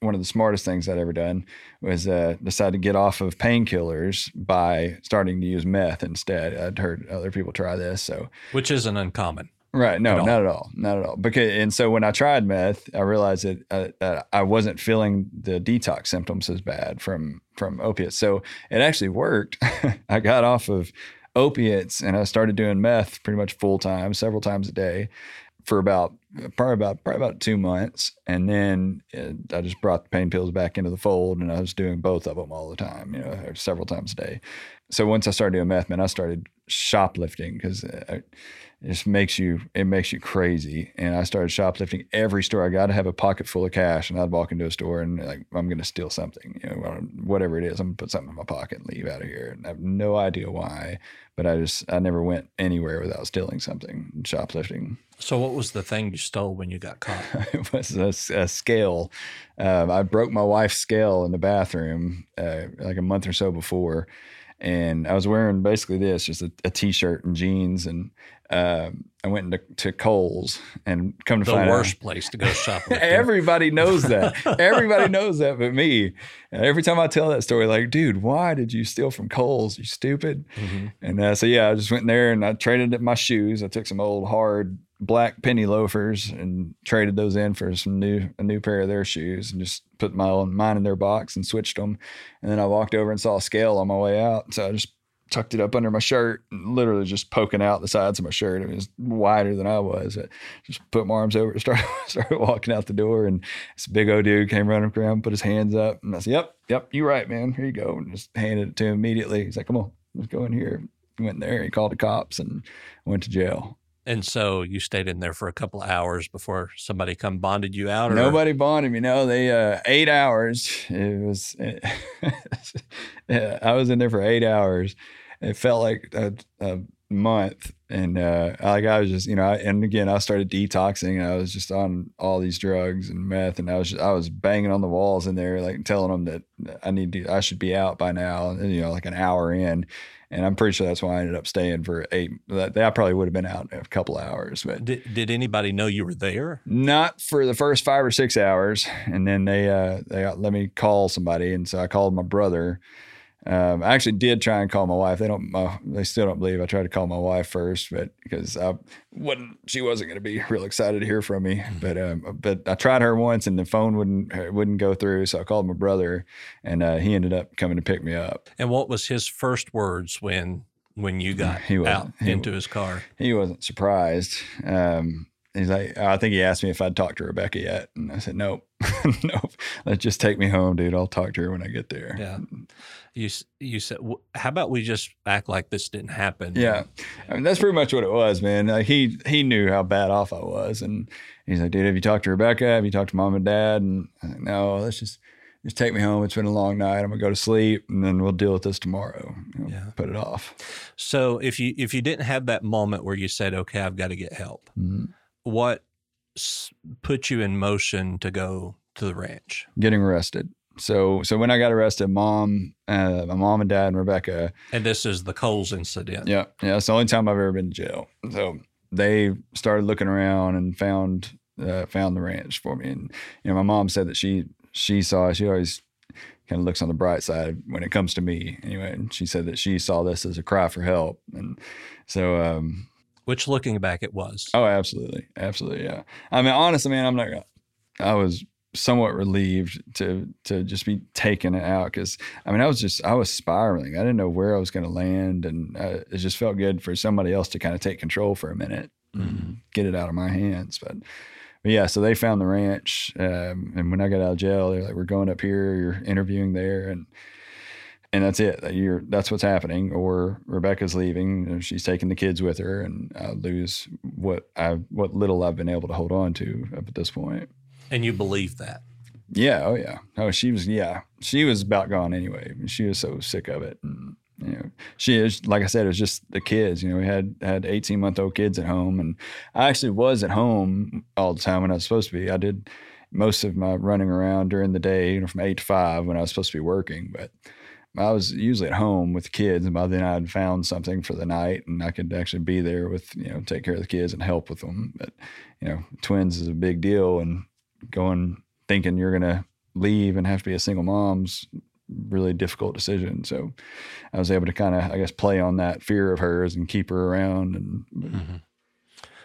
one of the smartest things I'd ever done was uh, decide to get off of painkillers by starting to use meth instead. I'd heard other people try this, so which isn't uncommon. Right. No, at not at all. Not at all. Because and so when I tried meth, I realized that, uh, that I wasn't feeling the detox symptoms as bad from from opiates. So it actually worked. [LAUGHS] I got off of opiates and I started doing meth pretty much full time, several times a day for about probably about probably about two months, and then it, I just brought the pain pills back into the fold, and I was doing both of them all the time, you know, several times a day. So once I started doing meth, man, I started shoplifting because uh, it just makes you it makes you crazy. And I started shoplifting every store. I got to have a pocket full of cash, and I'd walk into a store and like I'm going to steal something, you know, whatever it is. I'm to put something in my pocket and leave out of here. And I have no idea why, but I just I never went anywhere without stealing something, shoplifting. So what was the thing you stole when you got caught? [LAUGHS] it was a, a scale. Um, I broke my wife's scale in the bathroom uh, like a month or so before and I was wearing basically this, just a a t-shirt and jeans, and um, I went into to Kohl's and come to the find worst place to go shopping. [LAUGHS] everybody knows that. [LAUGHS] everybody knows that, but me. And every time I tell that story, like, dude, why did you steal from Kohl's? You stupid. Mm-hmm. And uh, so yeah, I just went in there and I traded at my shoes. I took some old hard black penny loafers and traded those in for some new a new pair of their shoes and just put my own mine in their box and switched them. And then I walked over and saw a scale on my way out, so I just tucked it up under my shirt, literally just poking out the sides of my shirt. It was wider than I was. I just put my arms over, [LAUGHS] started started walking out the door, and this big old dude came running around, put his hands up, and I said, "Yep, yep, you're right, man. Here you go." And just handed it to him immediately. He's like, "Come on, let's go in here." He Went there. He called the cops and went to jail. And so you stayed in there for a couple hours before somebody come bonded you out. Or? Nobody bonded me. No, they uh, eight hours. It was. [LAUGHS] I was in there for eight hours it felt like a, a month and uh, like I was just you know I, and again I started detoxing and I was just on all these drugs and meth and I was just, I was banging on the walls in there like telling them that I need to I should be out by now and, you know like an hour in and I'm pretty sure that's why I ended up staying for eight that I probably would have been out in a couple hours but did, did anybody know you were there? Not for the first five or six hours. And then they uh they let me call somebody. And so I called my brother um, I actually did try and call my wife. They don't. Uh, they still don't believe. I tried to call my wife first, but because I wasn't, she wasn't going to be [LAUGHS] real excited to hear from me. Mm-hmm. But um, but I tried her once, and the phone wouldn't uh, wouldn't go through. So I called my brother, and uh, he ended up coming to pick me up. And what was his first words when when you got he out he, into his car? He wasn't surprised. Um, he's like, I think he asked me if I'd talked to Rebecca yet, and I said, nope, [LAUGHS] nope. Let's just take me home, dude. I'll talk to her when I get there. Yeah. You you said how about we just act like this didn't happen? Yeah. I mean that's pretty much what it was man. Like he he knew how bad off i was. And he's like dude have you talked to rebecca? Have you talked to mom and dad? And like, no let's just just take me home. It's been a long night. I'm gonna go to sleep and then we'll deal with this tomorrow. You know, yeah. put it off. So if you if you didn't have that moment where you said okay i've got to get help mm-hmm. What put you in motion to go to the ranch getting arrested so so when I got arrested, mom, uh, my mom and dad and Rebecca. And this is the Coles incident. Yeah, yeah. It's the only time I've ever been to jail. So they started looking around and found uh, found the ranch for me. And you know, my mom said that she she saw. She always kind of looks on the bright side when it comes to me. Anyway, and she said that she saw this as a cry for help. And so. um which looking back it was. Oh, absolutely. Absolutely. Yeah. I mean, honestly, man, I'm not gonna, I was somewhat relieved to to just be taken out because I mean I was just I was spiraling. I didn't know where I was going to land, and uh, it just felt good for somebody else to kind of take control for a minute, mm-hmm. get it out of my hands. But, but yeah, so they found the ranch, um, and when I got out of jail, they're like, "We're going up here. You're interviewing there," and and that's it. You're that's what's happening. Or Rebecca's leaving. She's taking the kids with her, and I lose what I what little I've been able to hold on to up at this point. And you believe that? Yeah. Oh, yeah. Oh, she was. Yeah, she was about gone anyway. She was so sick of it. And, you know, she is like I said, it was just the kids. You know, we had had eighteen month old kids at home, and I actually was at home all the time when I was supposed to be. I did most of my running around during the day, you know, from eight to five when I was supposed to be working, but. I was usually at home with the kids, and by then I'd found something for the night, and I could actually be there with you know take care of the kids and help with them. But you know, twins is a big deal, and going thinking you're going to leave and have to be a single mom's really difficult decision. So I was able to kind of, I guess, play on that fear of hers and keep her around. And mm-hmm.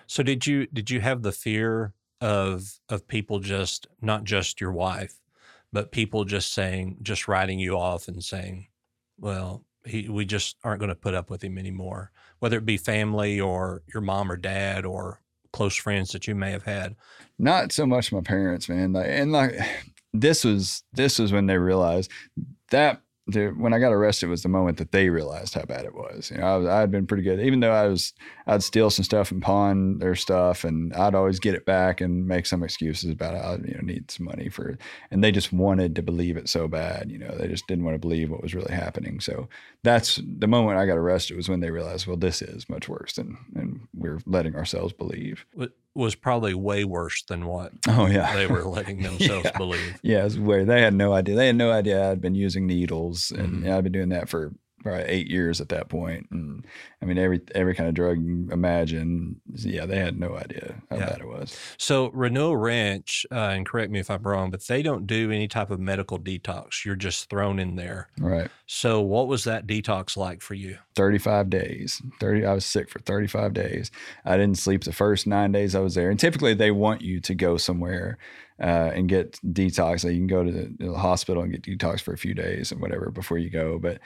so did you did you have the fear of of people just not just your wife, but people just saying just writing you off and saying, well, he, we just aren't going to put up with him anymore, whether it be family or your mom or dad or close friends that you may have had? Not so much my parents, man. Like, and like [SIGHS] this was this was when they realized that when I got arrested was the moment that they realized how bad it was. You know, I, had been pretty good, even though I was, I'd steal some stuff and pawn their stuff, and I'd always get it back and make some excuses about I, you know, need some money for. And they just wanted to believe it so bad. You know, they just didn't want to believe what was really happening. So that's the moment I got arrested was when they realized, well, this is much worse than, and we're letting ourselves believe was probably way worse than what oh yeah they were letting [LAUGHS] themselves yeah. believe yeah it was where they had no idea they had no idea i'd been using needles and mm-hmm. i'd been doing that for probably eight years at that point. And I mean, every every kind of drug you imagine. Yeah, they had no idea how Yeah. bad it was. So Renewal Ranch, uh, and correct me if I'm wrong, but they don't do any type of medical detox. You're just thrown in there. Right. So what was that detox like for you? 35 days. 30 I was sick for 35 days. I didn't sleep the first 9 days I was there. And typically they want you to go somewhere uh, and get detox. Like you can go to the, the hospital and get detox for a few days and whatever before you go, but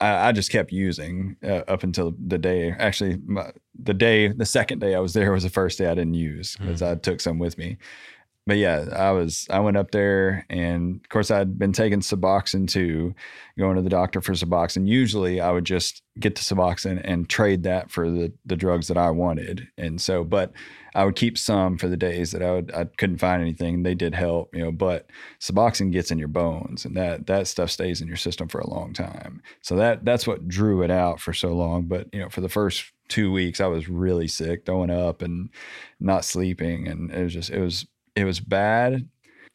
I, I just kept using uh, up until the day. Actually, my, the day, the second day I was there was the first day I didn't use because I took some with me. But yeah, I was. I went up there, and of course, I'd been taking Suboxone too, going to the doctor for Suboxone. Usually, I would just get the Suboxone and trade that for the the drugs that I wanted. And so, but I would keep some for the days that I would I couldn't find anything. They did help, you know. But Suboxone gets in your bones, and that that stuff stays in your system for a long time. So that that's what drew it out for so long. But you know, for the first two weeks, I was really sick, throwing up and not sleeping, and it was just it was it was bad.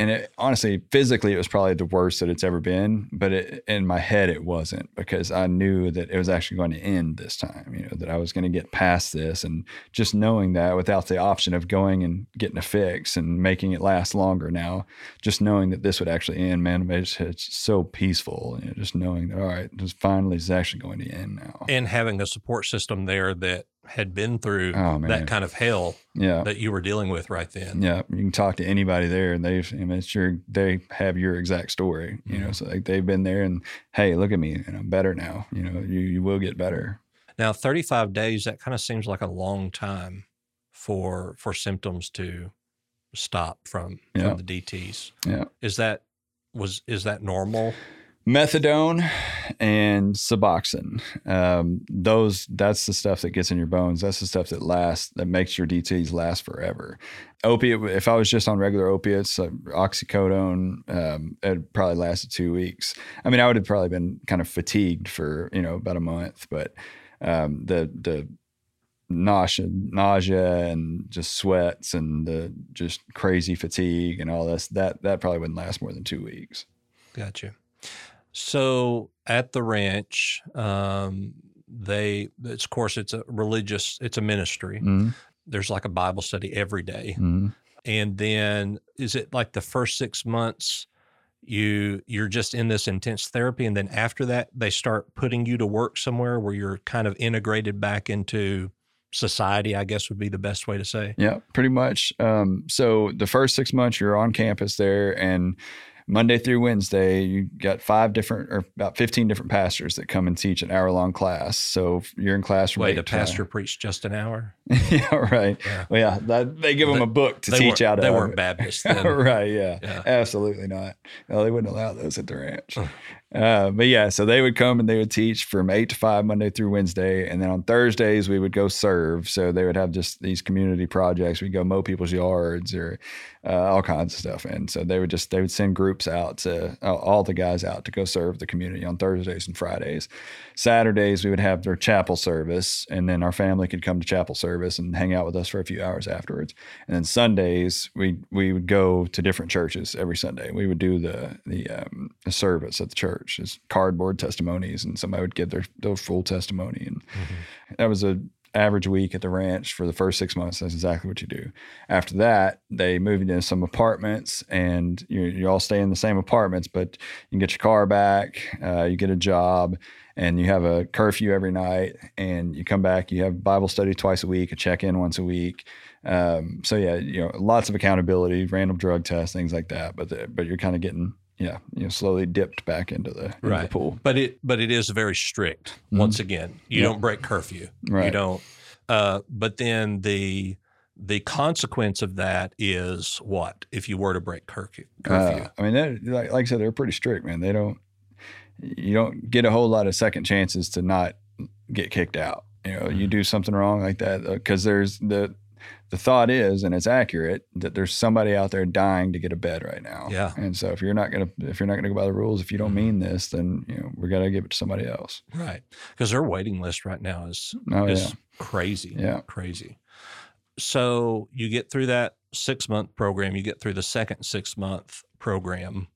And it, honestly, physically, it was probably the worst that it's ever been. But it, in my head, it wasn't because I knew that it was actually going to end this time. You know that I was going to get past this, and just knowing that without the option of going and getting a fix and making it last longer. Now, just knowing that this would actually end, man, it's, it's so peaceful. You know, just knowing that all right, this finally is actually going to end now. And having a support system there that had been through Oh, that kind of hell Yeah. that you were dealing with right then. Yeah, you can talk to anybody there, and they've. Mean, it's sure they have your exact story. You know, mm-hmm. so like they've been there, and hey, look at me, and I'm better now. You know, you you will get better. Now, 35 days, that kind of seems like a long time for for symptoms to stop from, Yeah. from the DTs. Yeah, Is that was is that normal? Methadone and Suboxone. Um, those that's the stuff that gets in your bones. That's the stuff that lasts. That makes your DTs last forever. Opiate. If I was just on regular opiates, like oxycodone, um, it probably lasted two weeks. I mean, I would have probably been kind of fatigued for you know about a month, but um, the the nausea, nausea, and just sweats and the just crazy fatigue and all this that that probably wouldn't last more than two weeks. Gotcha. So at the ranch, um, they it's of course it's a religious, it's a ministry. Mm-hmm. There's like a Bible study every day. Mm-hmm. and then is it like the first six months you you're just in this intense therapy and then after that they start putting you to work somewhere where you're kind of integrated back into society i guess would be the best way to say Yeah, pretty much. Um, so the first six months you're on campus there, and Monday through Wednesday you got five different or about fifteen different pastors that come and teach an hour long class. So you're in class from wait a pastor uh, preached just an hour [LAUGHS] yeah, right. Yeah. Well, yeah, that, they give them a book to teach out of. they weren't baptists [LAUGHS] then right. Yeah, Yeah. Absolutely not. No, they wouldn't allow those at the ranch. Uh, but yeah, so they would come and they would teach from eight to five Monday through Wednesday, and then on Thursdays we would go serve. So they would have just these community projects. We'd go mow people's yards or uh, all kinds of stuff, and so they would just they would send groups out to uh, all the guys out to go serve the community on Thursdays and Fridays. Saturdays we would have their chapel service, and then our family could come to chapel service and hang out with us for a few hours afterwards. And then Sundays we we would go to different churches every Sunday. We would do the the, um, service at the church, as cardboard testimonies, and somebody would give their their full testimony, and that was a average week at the ranch for the first six months. That's exactly what you do. After that, they moved into some apartments, and you you all stay in the same apartments, but you can get your car back. Uh, you get a job, and you have a curfew every night. And you come back. You have Bible study twice a week, a check in once a week. Um, so yeah, you know, lots of accountability, random drug tests, things like that. But the, but you're kind of getting yeah, you know, slowly dipped back into the, into the Right. pool. but it but it is very strict once again you Yeah. don't break curfew Right. you don't uh, but then the the consequence of that is what if you were to break curfew curfew Uh, I mean, like, like I said, they're pretty strict, man. They don't, you don't get a whole lot of second chances to not get kicked out. You know, you do something wrong like that because there's the the thought is, and it's accurate, that there's somebody out there dying to get a bed right now. Yeah. And so if you're not gonna if you're not gonna go by the rules, if you don't mm-hmm. mean this, then you know we got to give it to somebody else. right because their waiting list right now is Oh is yeah, crazy Yeah. crazy so you get through that six month program you get through the second six month program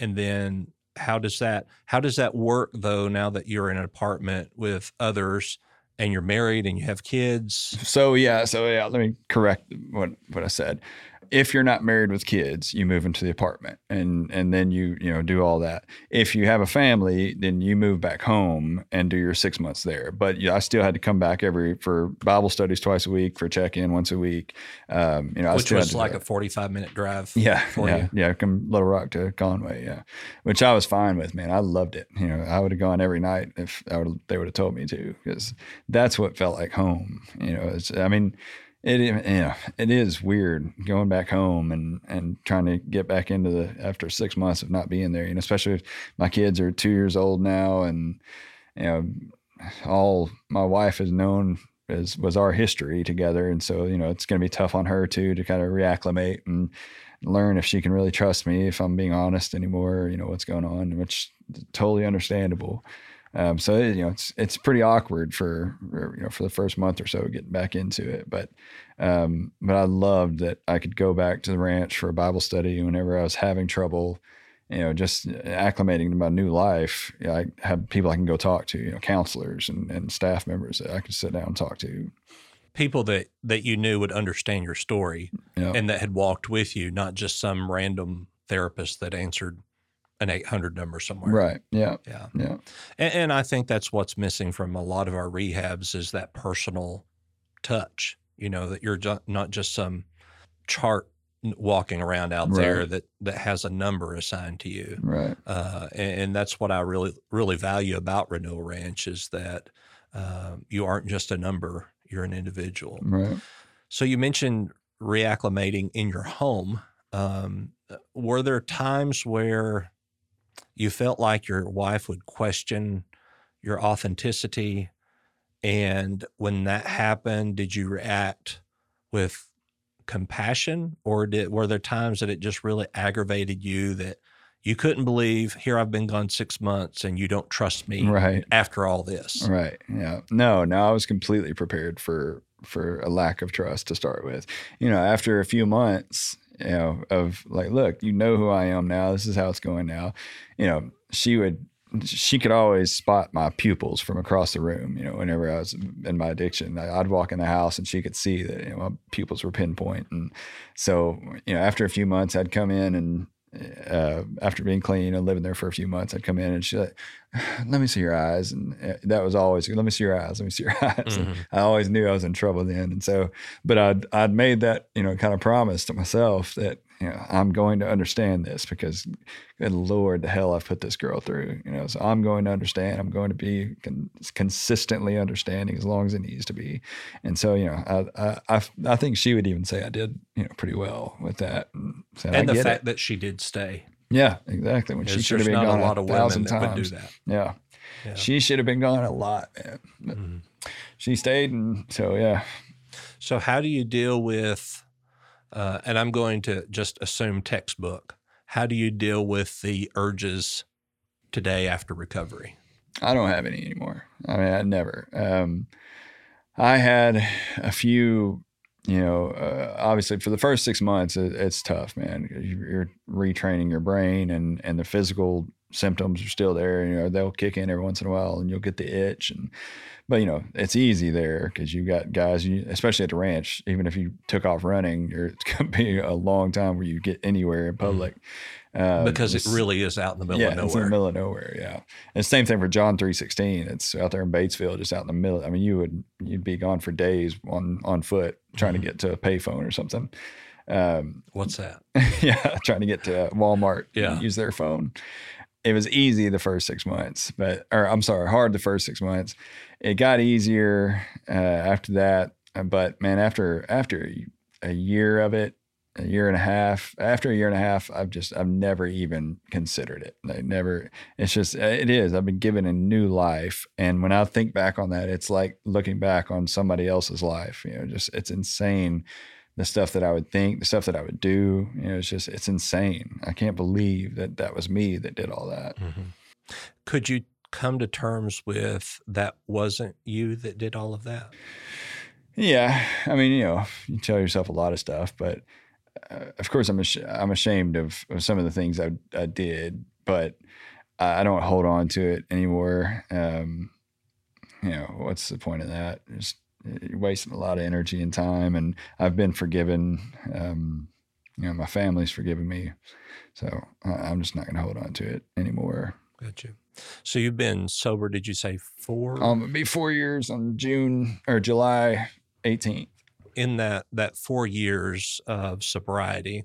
and then how does that how does that work though now that you're in an apartment with others and you're married and you have kids? So yeah, so yeah, let me correct what what I said if you're not married with kids, you move into the apartment and and then you you know do all that. If you have a family, then you move back home and do your six months there. But yeah, I still had to come back every for Bible studies twice a week, for check in once a week. Um, you know, which was like a forty five minute drive. Yeah, yeah, you. yeah. From Little Rock to Conway, yeah, which I was fine with. Man, I loved it. You know, I would have gone every night if would, they would have told me to, because that's what felt like home. You know, I mean it yeah, it is weird going back home and and trying to get back into the after six months of not being there. Know, especially if my kids are two years old now, and you know, all my wife has known is was our history together, and so you know, it's going to be tough on her too to kind of reacclimate and learn if she can really trust me if I'm being honest anymore. You know what's going on, which totally understandable. Um, so it, you know it's it's pretty awkward for you know for the first month or so getting back into it, but um, but I loved that I could go back to the ranch for a Bible study whenever I was having trouble, you know, just acclimating to my new life. You know, I have people I can go talk to, you know, counselors and, and staff members that I could sit down and talk to. People that that you knew would understand your story and that had walked with you, not just some random therapist that answered an 800 number somewhere. Right. Yeah. Yeah. Yeah. And, and, I think that's what's missing from a lot of our rehabs is that personal touch. You know that you're not just some chart walking around out right. there that that has a number assigned to you. Right. Uh, and, and, that's what I really really value about Renewal Ranch is that uh, you aren't just a number; you're an individual. Right. So you mentioned reacclimating in your home. Um, were there times where you felt like your wife would question your authenticity. And when that happened, did you react with compassion or did were there times that it just really aggravated you that you couldn't believe here I've been gone six months and you don't trust me right after all this. Right. Yeah. No, no, I was completely prepared for for a lack of trust to start with. You know, after a few months, you know, of like, look, you know who I am now. This is how it's going now. You know, she would, she could always spot my pupils from across the room. You know, whenever I was in my addiction, I'd walk in the house and she could see that you know, my pupils were pinpoint. And so, you know, after a few months, I'd come in and uh, after being clean and living there for a few months, I'd come in and she's like, [SIGHS] "Let me see your eyes," and uh, that was always, "Let me see your eyes. Let me see your [LAUGHS] eyes." Mm-hmm. I always knew I was in trouble then, and so, but I'd I'd made that you know kind of promise to myself that you know, I'm going to understand this because, good Lord, the hell I've put this girl through. You know, so I'm going to understand. I'm going to be con- consistently understanding as long as it needs to be. And so, you know, I, I, I think she would even say I did, you know, pretty well with that. And, so and the fact it. that she did stay. Yeah, exactly. When she should have been gone a, lot of thousand times. Yeah. yeah. she should have been gone a lot. Mm-hmm. She stayed, and so yeah. So, how do you deal with? Uh, and I'm going to just assume textbook. How do you deal with the urges today after recovery? I don't have any anymore. I mean, I never. Um, I had a few, you know, uh, obviously for the first six months, it, it's tough, man. You're retraining your brain and, and the physical symptoms are still there. You know, they'll kick in every once in a while and you'll get the itch and but you know it's easy there because you've got guys, you, especially at the ranch. Even if you took off running, it's gonna be a long time where you get anywhere in mm-hmm. public. Uh, because it really is out in the middle yeah, of nowhere. It's in the middle of nowhere, yeah. And same thing for John three sixteen. It's out there in Batesville, just out in the middle. I mean, you would you'd be gone for days on on foot trying mm-hmm. to get to a payphone or something. Um, What's that? [LAUGHS] yeah, trying to get to Walmart. Yeah, use their phone. It was easy the first six months, but or I'm sorry, hard the first six months it got easier uh, after that. Uh, but man, after after a year of it, a year and a half, after a year and a half, I've just I've never even considered it. I never. It's just uh, it is. I've been given a new life, and when I think back on that, it's like looking back on somebody else's life. You know, just it's insane the stuff that I would think, the stuff that I would do. You know, it's just it's insane. I can't believe that that was me that did all that. Mm-hmm. Could you come to terms with that wasn't you that did all of that? Yeah, I mean, you know, you tell yourself a lot of stuff, but uh, of course, I'm ash- I'm ashamed of, of some of the things I, I did, but I, I don't hold on to it anymore. Um, you know, what's the point of that? Just you're wasting a lot of energy and time. And I've been forgiven. Um, you know, my family's forgiven me. So I, I'm just not going to hold on to it anymore. Gotcha. So you've been sober, did you say four? Um, it'll be four years on June or July 18th. in that that four years of sobriety,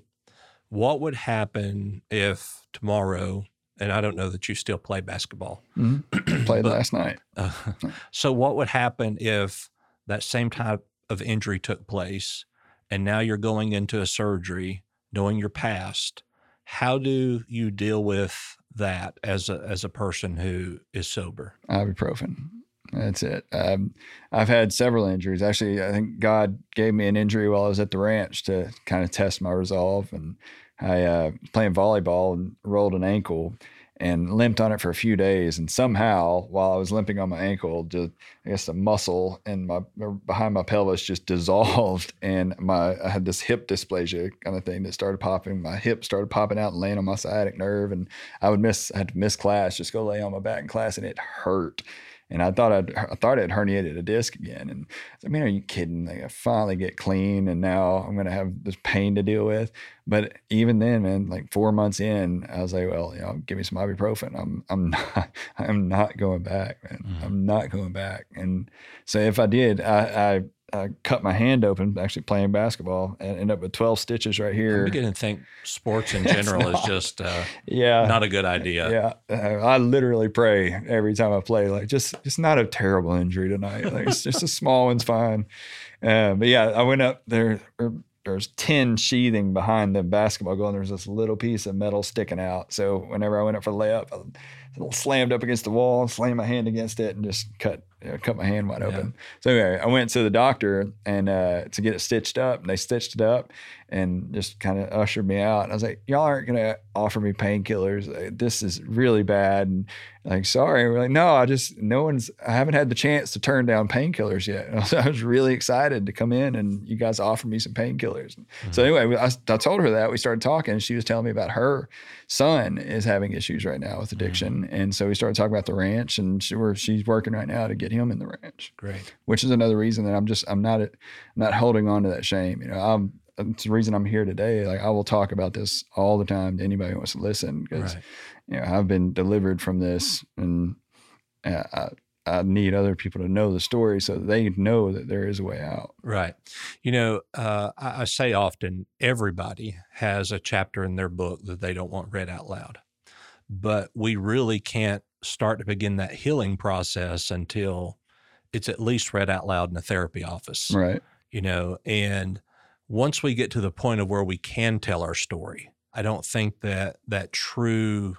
what would happen if tomorrow? And I don't know that you still play basketball. [CLEARS THROAT] Played But- last night. Uh, [LAUGHS] so what would happen if that same type of injury took place, and now you're going into a surgery, knowing your past? How do you deal with that as a as a person who is sober? ibuprofen. That's it. Um, I've had several injuries. Actually, I think God gave me an injury while I was at the ranch to kind of test my resolve. And I uh, playing volleyball and rolled an ankle and limped on it for a few days. And somehow, while I was limping on my ankle, just I guess the muscle in my behind my pelvis just dissolved, [LAUGHS] and my I had this hip dysplasia kind of thing that started popping. My hip started popping out and laying on my sciatic nerve, and I would miss. I had to miss class, just go lay on my back in class, and it hurt. And I thought I'd, I thought it herniated a disc again. And I mean, are you kidding? Like I finally get clean, and now I'm gonna have this pain to deal with. But even then, man, like four months in, I was like, well, you know, give me some ibuprofen. I'm I'm [LAUGHS] not I'm not going back, man. Mhm. I'm not going back. And so if I did, I I, I cut my hand open actually playing basketball and ended up with 12 stitches right here. I'm beginning to think sports in [LAUGHS] general is just uh, Yeah. not a good idea. Yeah, I literally pray every time I play, like just just not a terrible injury tonight. Like it's just a small one's fine. Uh, but yeah, I went up there. er, There's tin sheathing behind the basketball goal, and there's this little piece of metal sticking out. So whenever I went up for the layup, I slammed up against the wall, slammed my hand against it, and just cut you know, cut my hand wide Yeah. open. So anyway, I went to the doctor and uh, to get it stitched up, and they stitched it up and just kind of ushered me out. And I was like, "Y'all aren't gonna offer me painkillers. This is really bad." And like, sorry, we're like, "No, I just no one's. I haven't had the chance to turn down painkillers yet." And I was, I was really excited to come in, and you guys offered me some painkillers. So anyway, I, I told her that we started talking, and she was telling me about her son is having issues right now with addiction, and so we started talking about the ranch, and she, we're, she's working right now to get him in the ranch Great. which is another reason that I'm just I'm not I'm not holding on to that shame. You know, I'm it's the reason I'm here today. Like I will talk about this all the time to anybody who wants to listen because Right. you know I've been delivered from this, and uh, I I need other people to know the story so they know that there is a way out. Right. You know, uh, I, I say often everybody has a chapter in their book that they don't want read out loud, but we really can't start to begin that healing process until it's at least read out loud in a therapy office. Right. You know, and once we get to the point of where we can tell our story, I don't think that that true,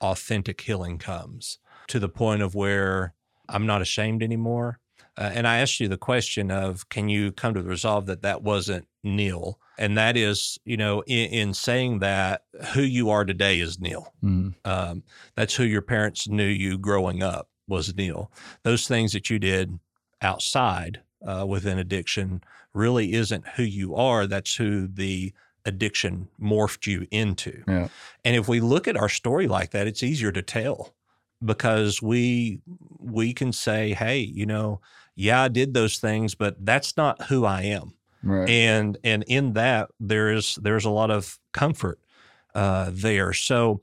authentic healing comes to the point of where I'm not ashamed anymore. Uh, and I asked you the question of, can you come to the resolve that that wasn't Neil? And that is, you know, in, in saying that, who you are today is Neil. Mhm. Um, that's who your parents knew you growing up was Neil. Those things that you did outside uh, within addiction really isn't who you are. That's who the addiction morphed you into. Yeah. And if we look at our story like that, it's easier to tell because we we can say, hey, you know, yeah, I did those things, but that's not who I am Right. and and in that there is there's a lot of comfort uh, there. So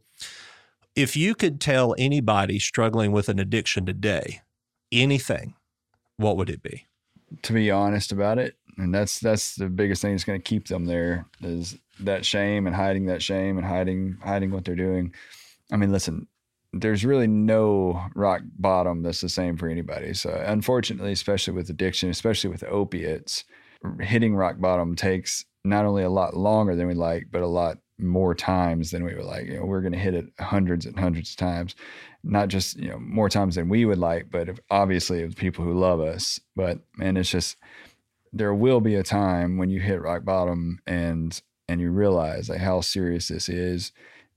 if you could tell anybody struggling with an addiction today anything, what would it be? to be honest about it and that's that's the biggest thing that's going to keep them there is that shame and hiding that shame and hiding hiding what they're doing i mean listen there's really no rock bottom that's the same for anybody so unfortunately especially with addiction especially with opiates hitting rock bottom takes not only a lot longer than we like but a lot more times than we would like you know we're going to hit it hundreds and hundreds of times not just you know more times than we would like, but if, obviously of people who love us. But man, it's just there will be a time when you hit rock bottom and and you realize like how serious this is,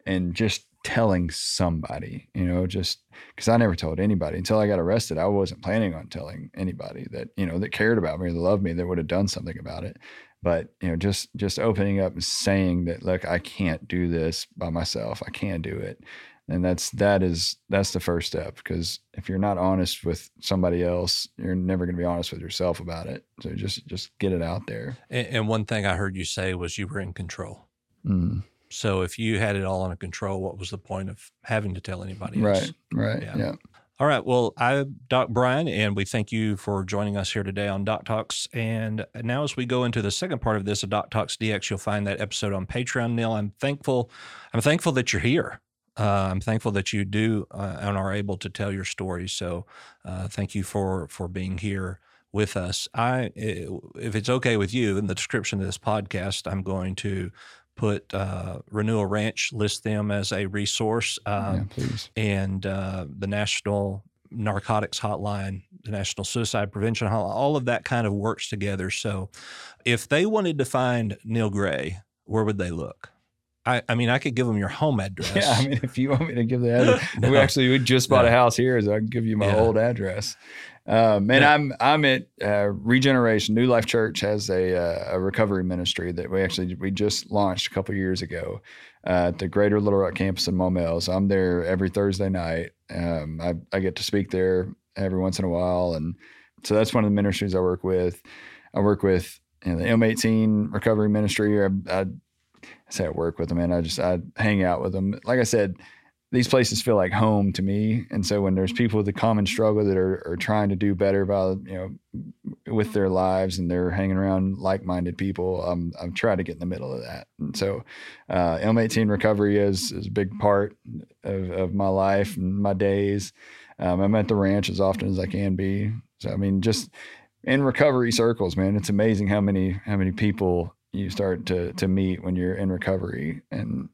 and just telling somebody, you know, just because I never told anybody until I got arrested. I wasn't planning on telling anybody that you know that cared about me, that loved me, that would have done something about it. But you know, just just opening up and saying that, look, I can't do this by myself. I can't do it and that's that is that's the first step because if you're not honest with somebody else you're never going to be honest with yourself about it so just just get it out there And, and one thing I heard you say was you were in control. mm. So if you had it all under control, what was the point of having to tell anybody else? right right Yeah. yeah. All right. Well, I'm Doc Brian, and we thank you for joining us here today on Doc Talks. And now, as we go into the second part of this, of Doc Talks DX, you'll find that episode on Patreon. Neil, I'm thankful. I'm thankful that you're here. Uh, I'm thankful that you do uh, and are able to tell your story. So, uh, thank you for for being here with us. I, if it's okay with you, in the description of this podcast, I'm going to put uh, Renewal Ranch, list them as a resource. Um, yeah and uh, the National Narcotics Hotline, the National Suicide Prevention Hotline, all of that kind of works together. So, if they wanted to find Neil Gray, where would they look? I, I mean, I could give them your home [LAUGHS] address. yeah i mean if you want me to give the [LAUGHS] address No. we actually we just bought No. a house here so i can give you my Yeah. old address um, and Yeah. I'm I'm at uh, Regeneration New Life Church has a uh, a recovery ministry that we actually we just launched a couple years ago uh, at the Greater Little Rock campus in Maumelle. So I'm there every Thursday night. Um, I I get to speak there every once in a while, and so that's one of the ministries I work with. I work with you know, the M18 recovery ministry. I, I, I say I work with them, and I just I hang out with them. Like I said, these places feel like home to me. And so when there's people with a common struggle that are, are trying to do better by, you know, with their lives and they're hanging around like-minded people, I'm, I'm trying to get in the middle of that. And so uh, M18 recovery is, is a big part of, of my life and my days. Um, I'm at the ranch as often as I can be. So, I mean, just in recovery circles, man, it's amazing how many, how many people you start to, to meet when you're in recovery. And,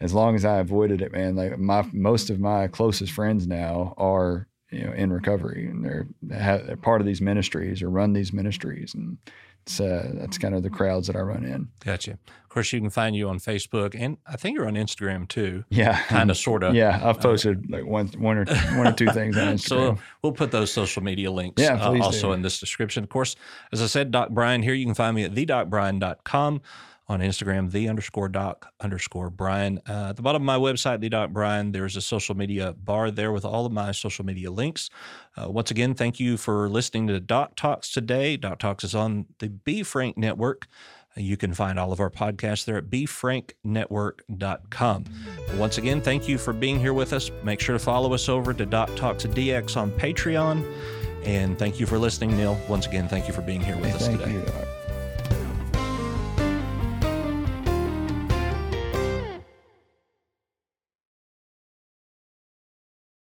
as long as I avoided it, man, like my most of my closest friends now are you know in recovery and they're, they're part of these ministries or run these ministries, and it's uh, that's kind of the crowds that I run in. Gotcha. Of course, you can find you on Facebook, and I think you're on Instagram too. Yeah, Kind of, sort of. [LAUGHS] Yeah, I've posted like one one or one or two things on [LAUGHS] Instagram. So we'll put those social media links Yeah, uh, also do. in this description. Of course, as I said, Doc Brian here. You can find me at thedocbrian.com on Instagram, the underscore doc underscore Brian. Uh, at the bottom of my website, the doc Brian, there's a social media bar there with all of my social media links. Uh, once again, thank you for listening to Doc Talks today. Doc Talks is on the Be Frank Network. You can find all of our podcasts there at befranknetwork.com. Once again, thank you for being here with us. Make sure to follow us over to Doc Talks DX on Patreon. And thank you for listening, Neil. Once again, thank you for being here with Hey, us today. you.